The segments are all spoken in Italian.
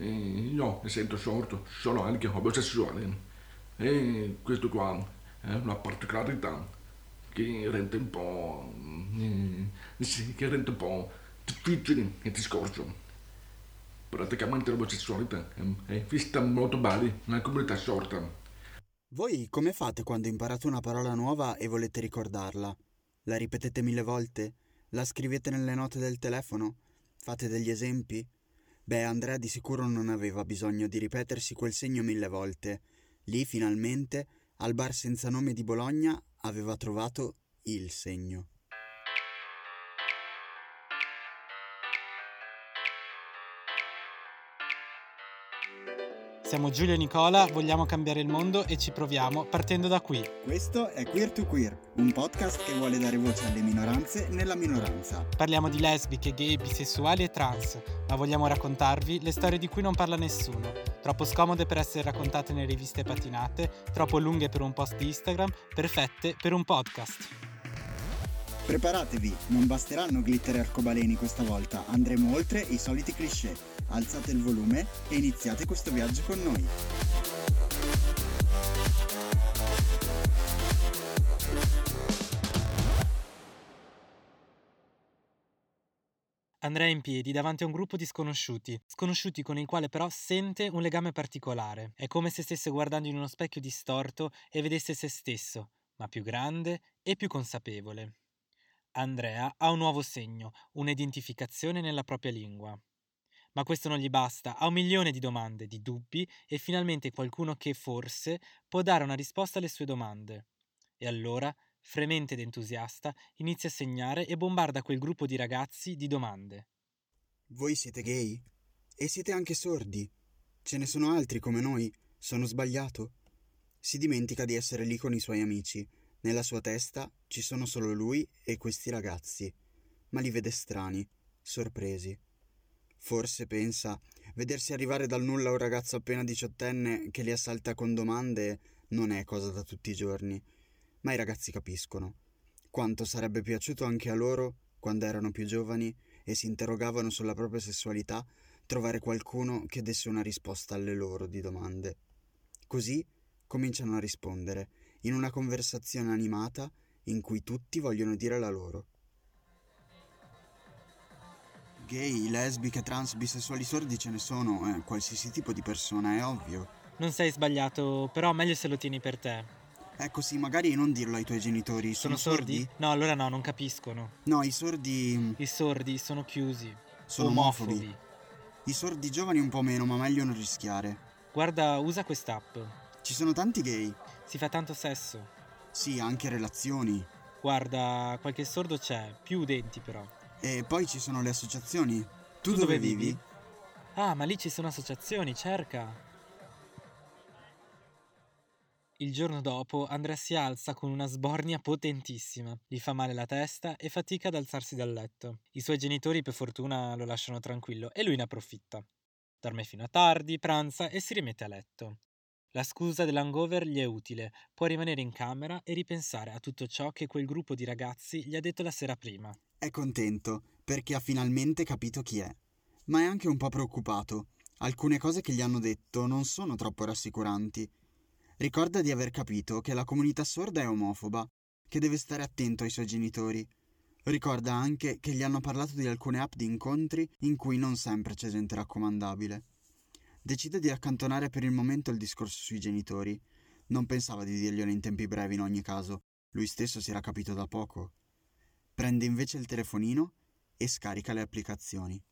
Eh, io essendo sordo sono anche omosessuale e questo qua è una particolarità che rende un po' eh, sì, che rende un po' difficile il discorso praticamente l'omosessualità è vista molto male nella comunità sorda Voi come fate quando imparate una parola nuova e volete ricordarla? La ripetete mille volte? La scrivete nelle note del telefono? Fate degli esempi? Beh, Andrea di sicuro non aveva bisogno di ripetersi quel segno mille volte. Lì, finalmente, al bar senza nome di Bologna, aveva trovato il segno. Siamo Giulio e Nicola, vogliamo cambiare il mondo e ci proviamo partendo da qui. Questo è Queer to Queer, un podcast che vuole dare voce alle minoranze nella minoranza. Parliamo di lesbiche, gay, bisessuali e trans, ma vogliamo raccontarvi le storie di cui non parla nessuno, troppo scomode per essere raccontate nelle riviste patinate, troppo lunghe per un post di Instagram, perfette per un podcast. Preparatevi, non basteranno glitter e arcobaleni questa volta, andremo oltre i soliti cliché. Alzate il volume e iniziate questo viaggio con noi. Andrea è in piedi davanti a un gruppo di sconosciuti, sconosciuti con il quale però sente un legame particolare. È come se stesse guardando in uno specchio distorto e vedesse se stesso, ma più grande e più consapevole. Andrea ha un nuovo segno, un'identificazione nella propria lingua. Ma questo non gli basta, ha un milione di domande, di dubbi e finalmente qualcuno che forse può dare una risposta alle sue domande. E allora, fremente ed entusiasta, inizia a segnare e bombarda quel gruppo di ragazzi di domande. Voi siete gay? E siete anche sordi? Ce ne sono altri come noi? Sono sbagliato? Si dimentica di essere lì con i suoi amici. Nella sua testa ci sono solo lui e questi ragazzi, ma li vede strani, sorpresi. Forse pensa, vedersi arrivare dal nulla un ragazzo appena diciottenne che li assalta con domande non è cosa da tutti i giorni. Ma i ragazzi capiscono. Quanto sarebbe piaciuto anche a loro, quando erano più giovani e si interrogavano sulla propria sessualità, trovare qualcuno che desse una risposta alle loro di domande. Così cominciano a rispondere, in una conversazione animata in cui tutti vogliono dire la loro. Gay, lesbiche, trans, bisessuali sordi ce ne sono, eh, qualsiasi tipo di persona, è ovvio. Non sei sbagliato, però meglio se lo tieni per te. Ecco sì, magari non dirlo ai tuoi genitori. Sono, sordi? No, allora no, non capiscono. No, i sordi I sordi sono chiusi. sono omofobi. I sordi giovani un po' meno, ma meglio non rischiare. Guarda, usa quest'app. Ci sono tanti gay. Si fa tanto sesso. Sì, anche relazioni. Guarda, qualche sordo c'è, più udenti però. E poi ci sono le associazioni. Tu, dove, vivi? Ah, ma lì ci sono associazioni, cerca. Il giorno dopo Andrea si alza con una sbornia potentissima, gli fa male la testa e fatica ad alzarsi dal letto. I suoi genitori per fortuna lo lasciano tranquillo e lui ne approfitta. Dorme fino a tardi, pranza e si rimette a letto. La scusa dell'hangover gli è utile, può rimanere in camera e ripensare a tutto ciò che quel gruppo di ragazzi gli ha detto la sera prima. È contento perché ha finalmente capito chi è, ma è anche un po' preoccupato. Alcune cose che gli hanno detto non sono troppo rassicuranti. Ricorda di aver capito che la comunità sorda è omofoba, che deve stare attento ai suoi genitori. Ricorda anche che gli hanno parlato di alcune app di incontri in cui non sempre c'è gente raccomandabile. Decide di accantonare per il momento il discorso sui genitori. Non pensava di dirglielo in tempi brevi in ogni caso, lui stesso si era capito da poco. Prende invece il telefonino e scarica le applicazioni.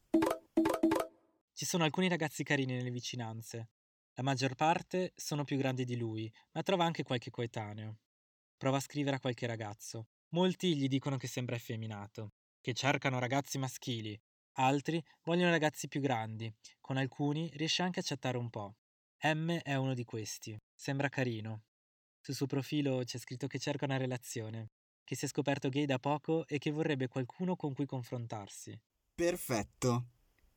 Ci sono alcuni ragazzi carini nelle vicinanze. La maggior parte sono più grandi di lui, ma trova anche qualche coetaneo. Prova a scrivere a qualche ragazzo. Molti gli dicono che sembra effeminato, che cercano ragazzi maschili, altri vogliono ragazzi più grandi, con alcuni riesce anche a chattare un po'. M è uno di questi, sembra carino. Sul suo profilo c'è scritto che cerca una relazione, che si è scoperto gay da poco e che vorrebbe qualcuno con cui confrontarsi. Perfetto,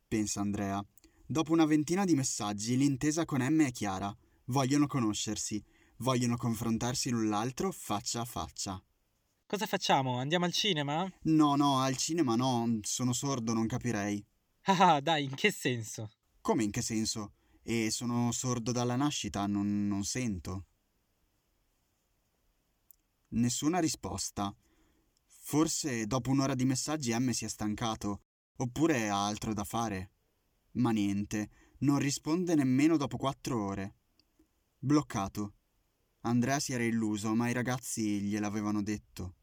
pensa Andrea. Dopo una ventina di messaggi, l'intesa con M è chiara. Vogliono conoscersi, vogliono confrontarsi l'un l'altro faccia a faccia. Cosa facciamo? Andiamo al cinema? No, no, al cinema no, sono sordo, non capirei. Ah, dai, in che senso? Come in che senso? E sono sordo dalla nascita, non, non sento. Nessuna risposta. Forse dopo un'ora di messaggi M si è stancato, oppure ha altro da fare. Ma niente, non risponde nemmeno dopo quattro ore. Bloccato. Andrea si era illuso, ma i ragazzi gliel'avevano detto.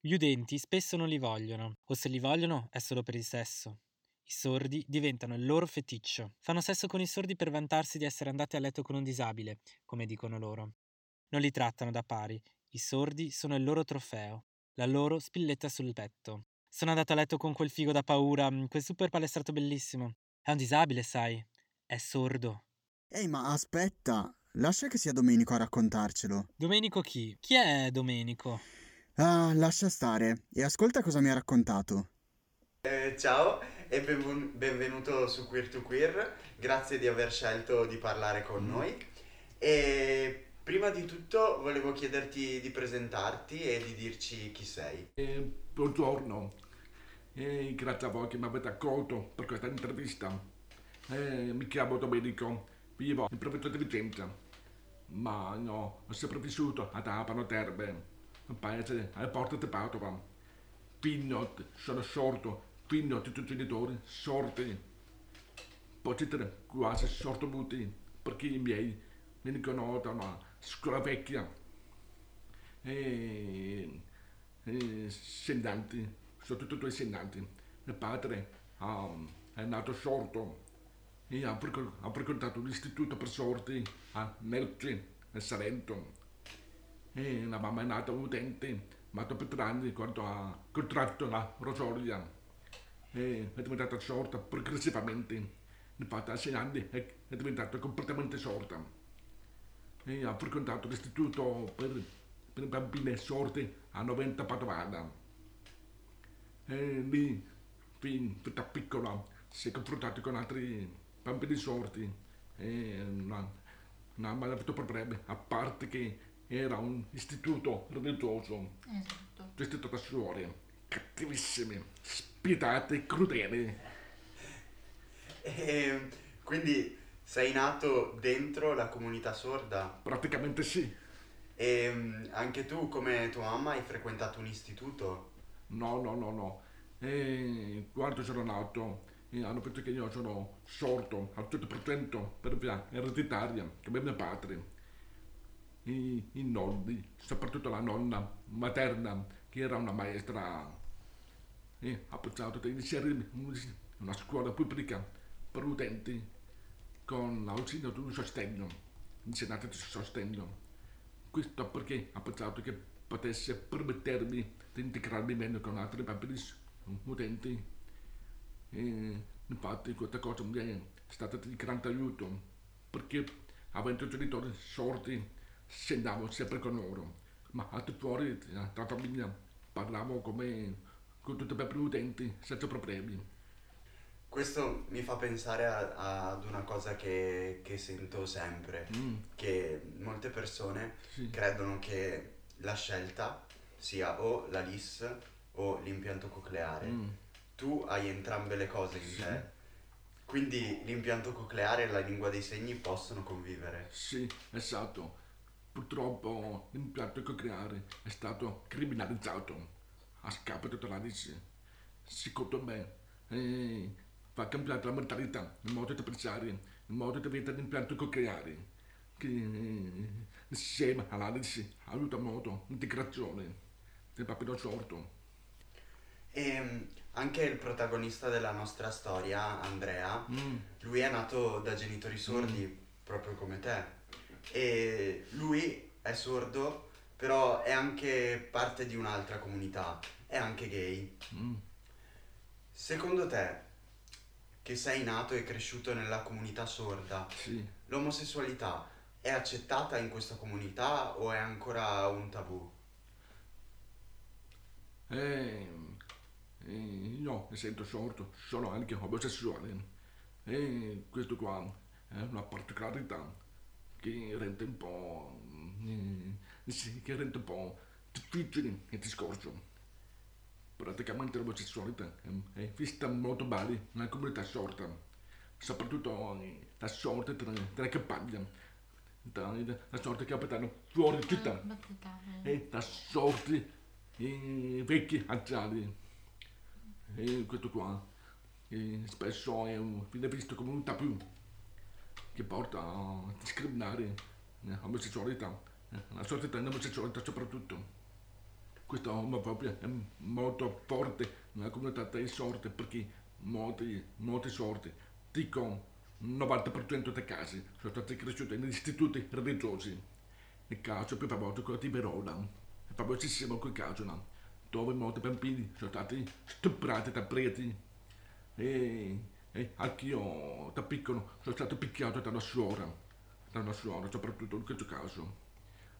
Gli udenti spesso non li vogliono, o se li vogliono è solo per il sesso. I sordi diventano il loro feticcio. Fanno sesso con i sordi per vantarsi di essere andati a letto con un disabile, come dicono loro. Non li trattano da pari. I sordi sono il loro trofeo, la loro spilletta sul petto. Sono andato a letto con quel figo da paura, mm, quel super palestrato bellissimo. È un disabile, sai. È sordo. Ehi, ma aspetta, lascia che sia Domenico a raccontarcelo. Domenico chi? Chi è Domenico? Ah, lascia stare e ascolta cosa mi ha raccontato. Eh, ciao e benvenu- benvenuto su Queer to Queer, grazie di aver scelto di parlare con noi. E prima di tutto volevo chiederti di presentarti e di dirci chi sei. Eh, buongiorno, Eh, grazie a voi che mi avete accolto per questa intervista. Eh, mi chiamo Domenico, vivo in provincia di Vicenza, ma no, ho sempre vissuto ad Abano Terme, un paese alle porte di Padova. Figlio, sono figlio di tutti i genitori sordi. Dire quasi sordomuti, perché i miei mi dicono da una scuola vecchia. E, e sendanti, e due sendanti. Mio padre um, è nato sordo e ha, frequ- ha frequentato l'istituto per sordi a Melci, nel Salento. E la mamma è nata udente, ma dopo tre anni quando ha contratto la rosolia e è diventata sorda progressivamente. Infatti a sei anni è, è diventata completamente sorda e ha frequentato l'istituto per, per bambine sordi a 90 Padovana. E lì, fin da piccola, si è confrontato con altri bambini sordi e non ha mai avuto problemi, a parte che era un istituto religioso, Esatto. gestito da suore, cattivissime, spietate e crudeli. E quindi sei nato dentro la comunità sorda Praticamente sì. e anche tu come tua mamma hai frequentato un istituto. No, no, no, no. E quando sono nato eh, hanno pensato che io sono sordo al 100% per via ereditaria, come mio padre. I, nonni, soprattutto la nonna materna, che era una maestra, ha pensato di iniziare un- una scuola pubblica per utenti con l'ausilio di un sostegno, insegnante di sostegno. Questo perché ha pensato che potesse permettermi di integrarmi meglio con altri bambini utenti. E infatti questa cosa mi è stata di grande aiuto, perché avendo genitori sordi andavo sempre con loro, ma di fuori della famiglia parlavo come con tutti i bambini utenti senza problemi. Questo mi fa pensare a- ad una cosa che, che sento sempre, Mm, che molte persone sì. credono che la scelta sia o la LIS o l'impianto cocleare. Mm. Tu hai entrambe le cose in Sì. te. Quindi l'impianto cocleare e la lingua dei segni possono convivere. Sì, esatto. Purtroppo l'impianto cocleare è stato criminalizzato a scapito della legge. Secondo me eh, va cambiata la mentalità, il modo di pensare, il modo di vedere l'impianto cocleare, che eh, insieme alla legge aiuta molto l'integrazione del bambino sordo. E mm, anche il protagonista della nostra storia, Andrea, Mm, lui è nato da genitori sordi, proprio come te. E lui è sordo però è anche parte di un'altra comunità, è anche gay. Mm. Secondo te, che sei nato e cresciuto nella comunità sorda, Sì. l'omosessualità è accettata in questa comunità o è ancora un tabù? Eh, eh, io, essendo sordo, sono anche omosessuale. E questo qua è una particolarità che rende un po'. eh, sì, che rende un po' difficile il discorso. Praticamente l'omosessualità è, è vista molto male nella comunità sorda, soprattutto eh, da sorte della, campagna, da sorte che abitano fuori città e da sorti i vecchi anziani. E questo qua eh, spesso è un- viene visto come un tabù che porta a discriminare l'omosessualità, eh, la società dell'omosessualità soprattutto. Questa omofobia è molto forte nella comunità dei sordi perché molti, molti sordi, dico il 90% dei casi, sono stati cresciuti negli istituti religiosi. Il caso più famoso è quello di Verona, è famosissimo quel caso, no? dove molti bambini sono stati stuprati da preti e, e anch'io da piccolo sono stato picchiato da una suora, da una suora soprattutto in questo caso.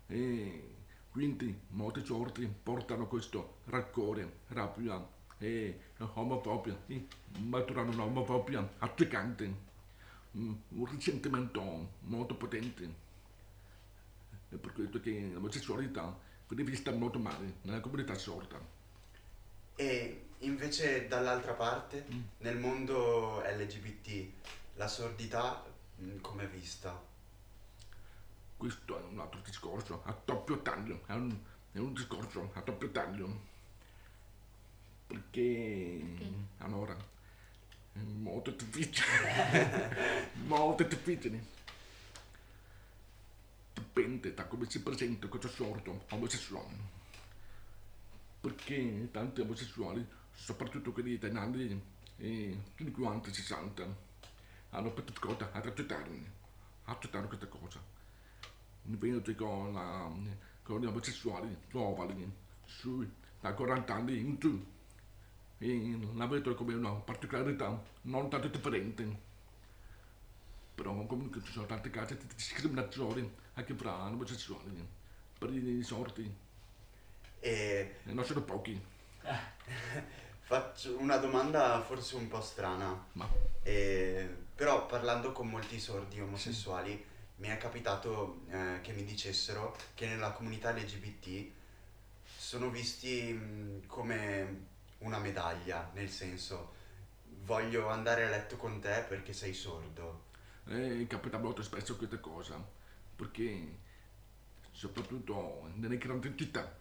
E quindi molti sordi portano questo rancore, rabbia e omofobia, e maturano un'omofobia accecante, un un risentimento molto potente. È per questo che l'omosessualità viene vista molto male nella comunità sorda. E invece dall'altra parte, nel mondo LGBT, la sordità mm, come è vista? Questo è un altro discorso a doppio taglio, è un, è un discorso a doppio taglio. Perché allora è molto difficile, molto difficile. Dipende da come si presenta questo sordo omosessuale. Perché tanti omosessuali, soprattutto quelli dei anni eh, 50-60, hanno faticato ad accettare, accettare questa cosa. Venuti con, la, con gli omosessuali giovani su da 40 anni in giù. E la vedo come una particolarità non tanto differente. Però comunque ci sono tanti casi di discriminazione anche fra omosessuali per i sordi E e non sono pochi faccio una domanda forse un po' strana, ma. E- però parlando con molti sordi omosessuali mi è capitato eh, che mi dicessero che nella comunità LGBT sono visti mh, come una medaglia, nel senso voglio andare a letto con te perché sei sordo. Eh, capita molto spesso questa cosa, perché soprattutto nelle grandi città,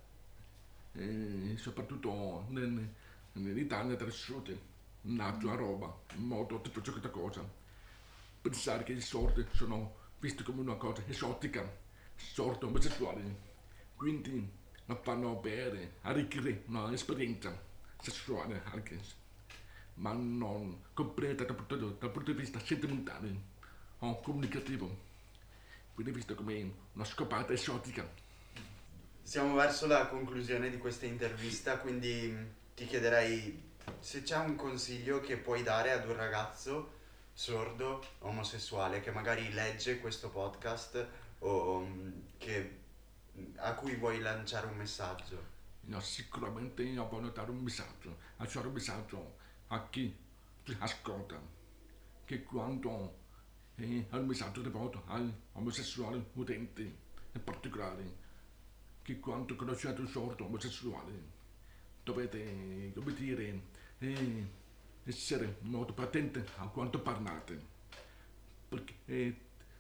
eh, soprattutto nel- nell'Italia del Sud, nato a Roma, molto difficile questa cosa. Pensare che i sordi sono visti come una cosa esotica, sordi omosessuali, quindi la fanno bere, arricchire un'esperienza sessuale anche, ma non completa dal punto, dal punto di vista sentimentale o comunicativo. Viene vista come una scopata esotica. Siamo verso la conclusione di questa intervista, quindi ti chiederei se c'è un consiglio che puoi dare ad un ragazzo sordo omosessuale che magari legge questo podcast o mh, che- a cui vuoi lanciare un messaggio. No, sicuramente io voglio dare un messaggio, lasciare un messaggio a chi ci ascolta, che quando è un messaggio rivolto agli omosessuali utenti in particolare, che quando conoscete un sordo omosessuale dovete, come dire, eh, essere molto attenti a quanto parlate, perché eh,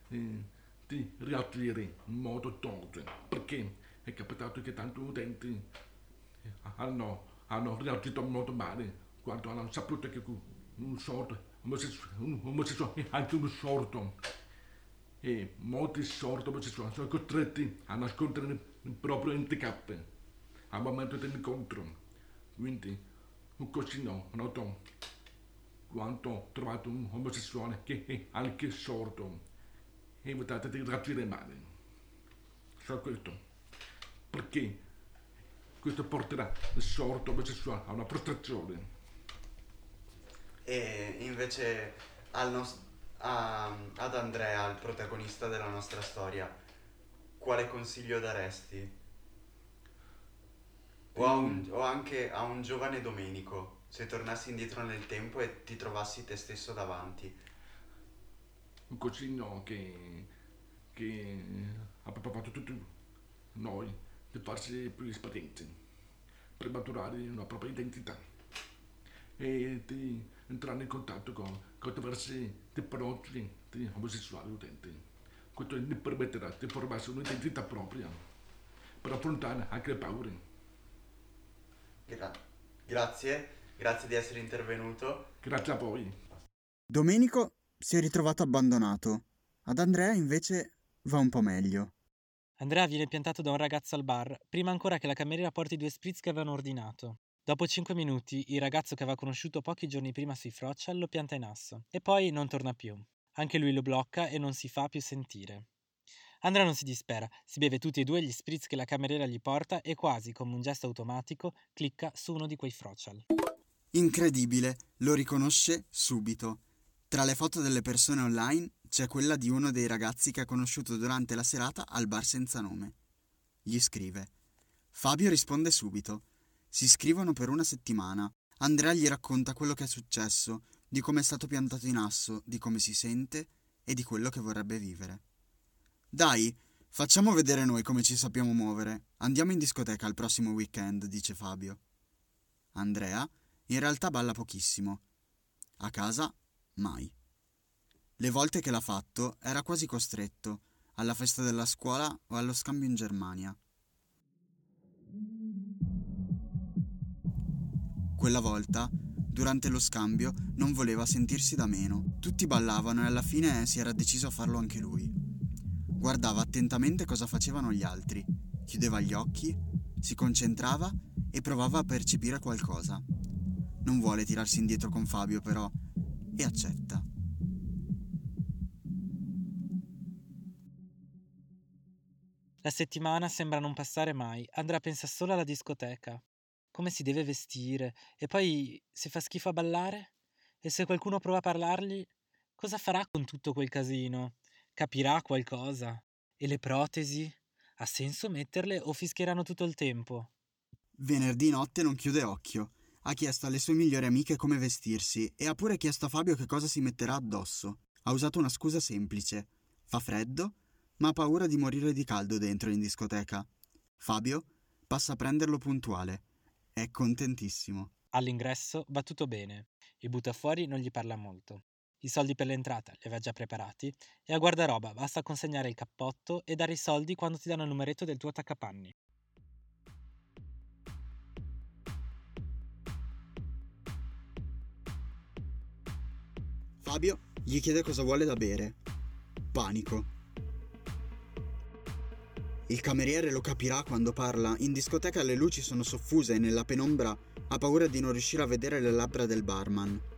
eh, reagire in modo dolce, perché è capitato che tanti utenti hanno, hanno reagito molto male quando hanno saputo che un sordo, un omosessuale anche un sordo. E molti sordi omosessuali sono costretti a nascondere il proprio handicap al momento dell'incontro. Quindi, un così no, noto quando ho trovato un omosessuale che è anche sordo. Evitate di reagire male. Solo questo perché questo porterà il sorto omosessuale a una prostrazione. E invece al nos- a- ad Andrea, il protagonista della nostra storia, quale consiglio daresti? O, a un- o anche a un giovane Domenico, se tornassi indietro nel tempo e ti trovassi te stesso davanti. Un consiglio che, che ha fatto tutti noi di farsi più esperienze, per maturare una propria identità e di entrare in contatto con, con diversi tipologie di omosessuali utenti. Questo gli permetterà di formarsi un'identità propria per affrontare anche le paure. Gra- grazie, grazie di essere intervenuto. Grazie a voi. Domenico si è ritrovato abbandonato. Ad Andrea invece va un po' meglio. Andrea viene piantato da un ragazzo al bar, prima ancora che la cameriera porti i due spritz che avevano ordinato. Dopo 5 minuti, il ragazzo che aveva conosciuto pochi giorni prima sui frocial lo pianta in asso. E poi non torna più. Anche lui lo blocca e non si fa più sentire. Andrea non si dispera, si beve tutti e due gli spritz che la cameriera gli porta e quasi, come un gesto automatico, clicca su uno di quei frocial. Incredibile, lo riconosce subito. Tra le foto delle persone online c'è quella di uno dei ragazzi che ha conosciuto durante la serata al bar senza nome. Gli scrive. Fabio risponde subito. Si scrivono per una settimana. Andrea gli racconta quello che è successo, di come è stato piantato in asso, di come si sente e di quello che vorrebbe vivere. Dai, facciamo vedere noi come ci sappiamo muovere. Andiamo in discoteca il prossimo weekend, dice Fabio. Andrea in realtà balla pochissimo. A casa mai. Le volte che l'ha fatto era quasi costretto, alla festa della scuola o allo scambio in Germania. Quella volta, durante lo scambio, non voleva sentirsi da meno. Tutti ballavano e alla fine si era deciso a farlo anche lui. Guardava attentamente cosa facevano gli altri, chiudeva gli occhi, si concentrava e provava a percepire qualcosa. Non vuole tirarsi indietro con Fabio però e accetta. La settimana sembra non passare mai. Andrea pensa solo alla discoteca. Come si deve vestire? E poi, se fa schifo a ballare? E se qualcuno prova a parlargli? Cosa farà con tutto quel casino? Capirà qualcosa? E le protesi? Ha senso metterle o fischieranno tutto il tempo? Venerdì notte non chiude occhio. Ha chiesto alle sue migliori amiche come vestirsi e ha pure chiesto a Fabio che cosa si metterà addosso. Ha usato una scusa semplice. Fa freddo, ma ha paura di morire di caldo dentro in discoteca. Fabio passa a prenderlo puntuale. È contentissimo. All'ingresso va tutto bene. Il buttafuori non gli parla molto. I soldi per l'entrata li aveva già preparati e a guardaroba basta consegnare il cappotto e dare i soldi quando ti danno il numeretto del tuo attaccapanni. Fabio gli chiede cosa vuole da bere. Panico. Il cameriere lo capirà quando parla. In discoteca le luci sono soffuse e nella penombra ha paura di non riuscire a vedere le labbra del barman.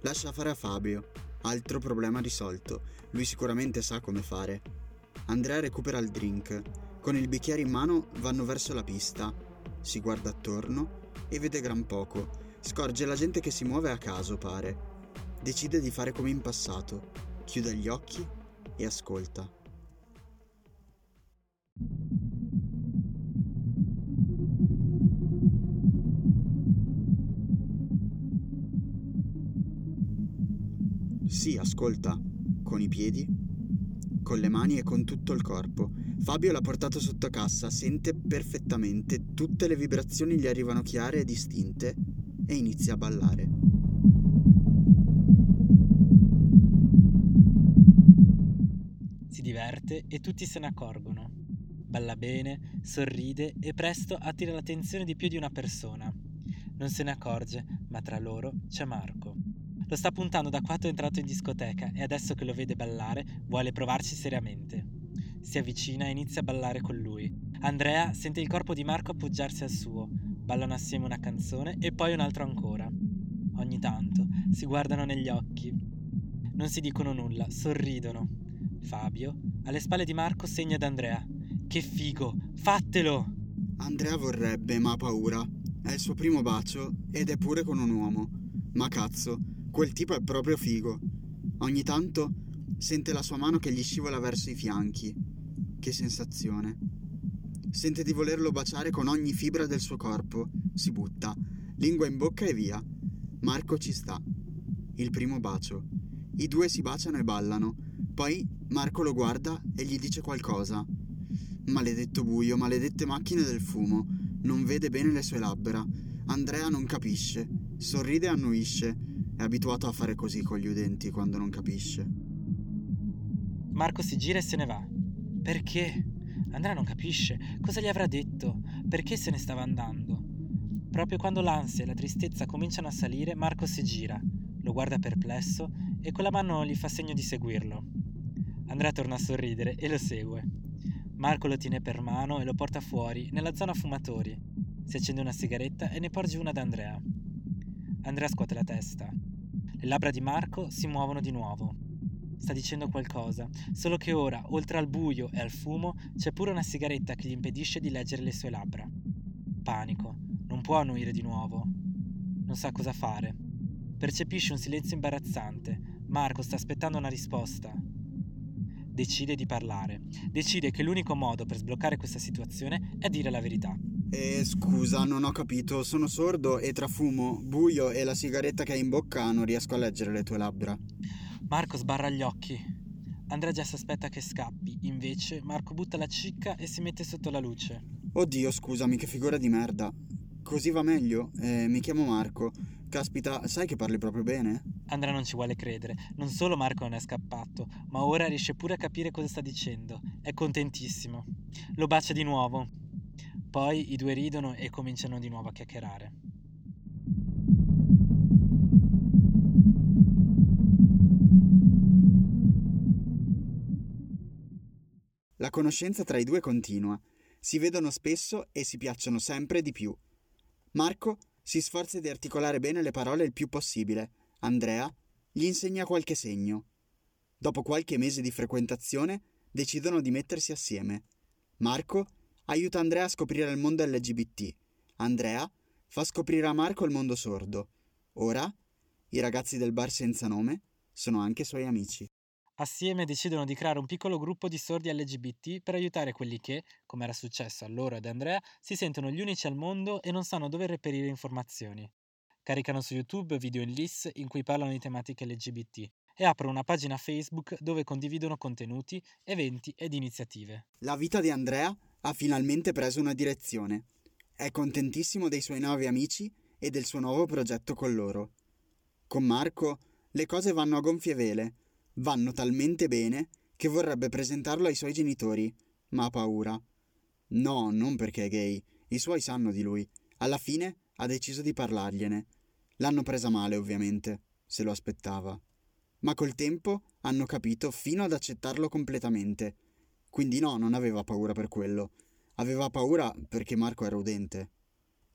Lascia fare a Fabio. Altro problema risolto. Lui sicuramente sa come fare. Andrea recupera il drink. Con il bicchiere in mano vanno verso la pista. Si guarda attorno e vede gran poco. Scorge la gente che si muove a caso, pare. Decide di fare come in passato. Chiude gli occhi e ascolta. Sì, ascolta. Con i piedi, con le mani e con tutto il corpo. Fabio l'ha portato sotto cassa, sente perfettamente, tutte le vibrazioni gli arrivano chiare e distinte e inizia a ballare. Si diverte e tutti se ne accorgono. Balla bene, sorride e presto attira l'attenzione di più di una persona. Non se ne accorge, ma tra loro c'è Marco. Lo sta puntando da quando è entrato in discoteca e adesso che lo vede ballare vuole provarci seriamente. Si avvicina e inizia a ballare con lui. Andrea sente il corpo di Marco appoggiarsi al suo. Ballano assieme una canzone e poi un altro ancora. Ogni tanto si guardano negli occhi. Non si dicono nulla, sorridono. Fabio, alle spalle di Marco, segna ad Andrea. Che figo, fatelo! Andrea vorrebbe, ma ha paura. È il suo primo bacio ed è pure con un uomo. Ma cazzo, quel tipo è proprio figo. Ogni tanto sente la sua mano che gli scivola verso i fianchi. Che sensazione. Sente di volerlo baciare con ogni fibra del suo corpo. Si butta, lingua in bocca e via. Marco ci sta. Il primo bacio. I due si baciano e ballano. Poi Marco lo guarda e gli dice qualcosa. Maledetto buio, maledette macchine del fumo. Non vede bene le sue labbra. Andrea non capisce. Sorride e annuisce. È abituato a fare così con gli udenti quando non capisce. Marco si gira e se ne va. Perché? Andrea non capisce. Cosa gli avrà detto? Perché se ne stava andando? Proprio quando l'ansia e la tristezza cominciano a salire, Marco si gira, lo guarda perplesso e con la mano gli fa segno di seguirlo. Andrea torna a sorridere e lo segue. Marco lo tiene per mano e lo porta fuori, nella zona fumatori. Si accende una sigaretta e ne porge una ad Andrea. Andrea scuote la testa. Le labbra di Marco si muovono di nuovo. Sta dicendo qualcosa, solo che ora, oltre al buio e al fumo, c'è pure una sigaretta che gli impedisce di leggere le sue labbra. Panico, non può annuire di nuovo. Non sa cosa fare. Percepisce un silenzio imbarazzante. Marco sta aspettando una risposta. Decide di parlare. Decide che l'unico modo per sbloccare questa situazione è dire la verità. Eh, scusa, non ho capito. Sono sordo e tra fumo, buio e la sigaretta che hai in bocca non riesco a leggere le tue labbra. Marco sbarra gli occhi. Andrea già si aspetta che scappi, invece Marco butta la cicca e si mette sotto la luce. Oddio, scusami, che figura di merda. Così va meglio? Eh, mi chiamo Marco. Caspita, sai che parli proprio bene? Andrea non ci vuole credere. Non solo Marco non è scappato, ma ora riesce pure a capire cosa sta dicendo. È contentissimo. Lo bacia di nuovo. Poi i due ridono e cominciano di nuovo a chiacchierare. La conoscenza tra i due continua. Si vedono spesso e si piacciono sempre di più. Marco si sforza di articolare bene le parole il più possibile. Andrea gli insegna qualche segno. Dopo qualche mese di frequentazione decidono di mettersi assieme. Marco aiuta Andrea a scoprire il mondo LGBT. Andrea fa scoprire a Marco il mondo sordo. Ora i ragazzi del bar senza nome sono anche suoi amici. Assieme decidono di creare un piccolo gruppo di sordi LGBT per aiutare quelli che, come era successo a loro ed Andrea, si sentono gli unici al mondo e non sanno dove reperire informazioni. Caricano su YouTube video in LIS in cui parlano di tematiche LGBT e aprono una pagina Facebook dove condividono contenuti, eventi ed iniziative. La vita di Andrea ha finalmente preso una direzione. È contentissimo dei suoi nuovi amici e del suo nuovo progetto con loro. Con Marco le cose vanno a gonfie vele vanno talmente bene che vorrebbe presentarlo ai suoi genitori, ma ha paura. No, non perché è gay, i suoi sanno di lui. Alla fine ha deciso di parlargliene. L'hanno presa male, ovviamente, se lo aspettava. Ma col tempo hanno capito fino ad accettarlo completamente. Quindi no, non aveva paura per quello. Aveva paura perché Marco era udente.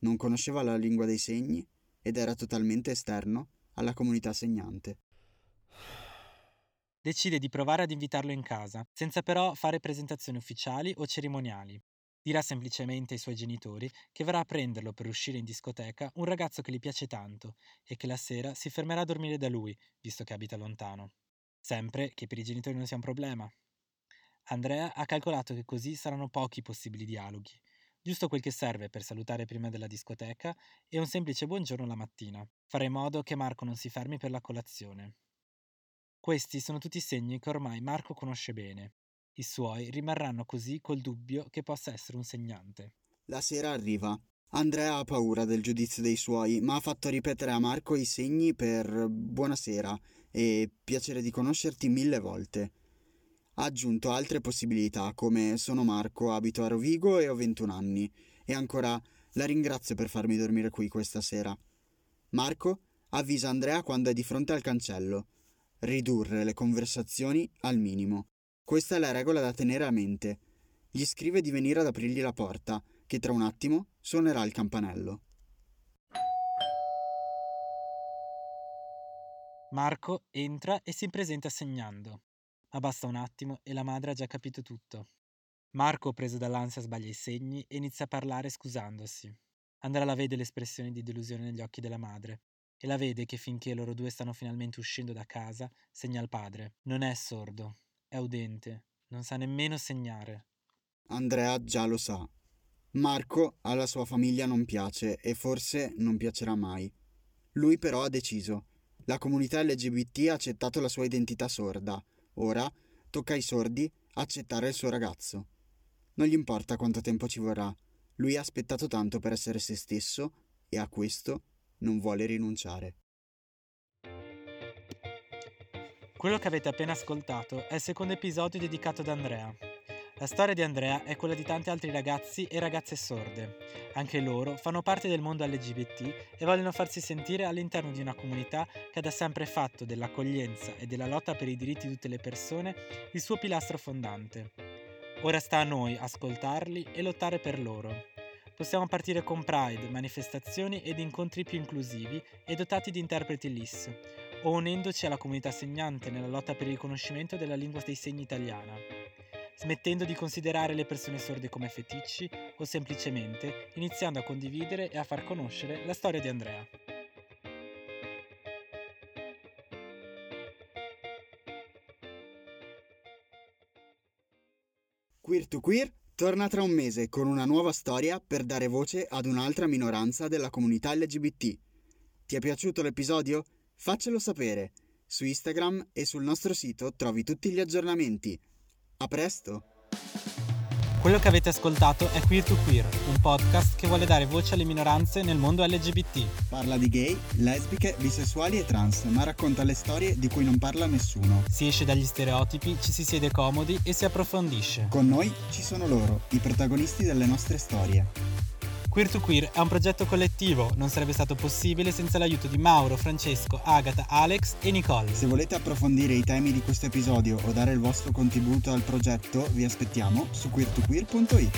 Non conosceva la lingua dei segni ed era totalmente esterno alla comunità segnante decide di provare ad invitarlo in casa, senza però fare presentazioni ufficiali o cerimoniali. Dirà semplicemente ai suoi genitori che verrà a prenderlo per uscire in discoteca un ragazzo che gli piace tanto e che la sera si fermerà a dormire da lui, visto che abita lontano. Sempre che per i genitori non sia un problema. Andrea ha calcolato che così saranno pochi possibili dialoghi, giusto quel che serve per salutare prima della discoteca e un semplice buongiorno la mattina, fare in modo che Marco non si fermi per la colazione. Questi sono tutti segni che ormai Marco conosce bene. I suoi rimarranno così col dubbio che possa essere un segnante. La sera arriva. Andrea ha paura del giudizio dei suoi, ma ha fatto ripetere a Marco i segni per buonasera e piacere di conoscerti mille volte. Ha aggiunto altre possibilità, come sono Marco, abito a Rovigo e ho 21 anni, e ancora la ringrazio per farmi dormire qui questa sera. Marco avvisa Andrea quando è di fronte al cancello ridurre le conversazioni al minimo. Questa è la regola da tenere a mente. Gli scrive di venire ad aprirgli la porta, che tra un attimo suonerà il campanello. Marco entra e si presenta segnando. Ma basta un attimo e la madre ha già capito tutto. Marco, preso dall'ansia, sbaglia i segni e inizia a parlare scusandosi. Andrea la vede l'espressione di delusione negli occhi della madre e la vede che finché loro due stanno finalmente uscendo da casa, segna al padre. Non è sordo, è udente, non sa nemmeno segnare. Andrea già lo sa. Marco alla sua famiglia non piace e forse non piacerà mai. Lui però ha deciso. La comunità LGBT ha accettato la sua identità sorda. Ora tocca ai sordi accettare il suo ragazzo. Non gli importa quanto tempo ci vorrà. Lui ha aspettato tanto per essere se stesso e a questo non vuole rinunciare. Quello che avete appena ascoltato è il secondo episodio dedicato ad Andrea. La storia di Andrea è quella di tanti altri ragazzi e ragazze sorde. Anche loro fanno parte del mondo LGBT e vogliono farsi sentire all'interno di una comunità che ha da sempre fatto dell'accoglienza e della lotta per i diritti di tutte le persone il suo pilastro fondante. Ora sta a noi ascoltarli e lottare per loro. Possiamo partire con Pride, manifestazioni ed incontri più inclusivi e dotati di interpreti LIS, o unendoci alla comunità segnante nella lotta per il riconoscimento della lingua dei segni italiana smettendo di considerare le persone sorde come feticci o semplicemente iniziando a condividere e a far conoscere la storia di Andrea. Queer to Queer torna tra un mese con una nuova storia per dare voce ad un'altra minoranza della comunità LGBT. Ti è piaciuto l'episodio? Faccelo sapere. Su Instagram e sul nostro sito trovi tutti gli aggiornamenti. A presto! Quello che avete ascoltato è Queer to Queer, un podcast che vuole dare voce alle minoranze nel mondo LGBT. Parla di gay, lesbiche, bisessuali e trans, ma racconta le storie di cui non parla nessuno. Si esce dagli stereotipi, ci si siede comodi e si approfondisce. Con noi ci sono loro, i protagonisti delle nostre storie. Queer to Queer è un progetto collettivo, non sarebbe stato possibile senza l'aiuto di Mauro, Francesco, Agata, Alex e Nicole. Se volete approfondire i temi di questo episodio o dare il vostro contributo al progetto, vi aspettiamo su queertoqueer.it.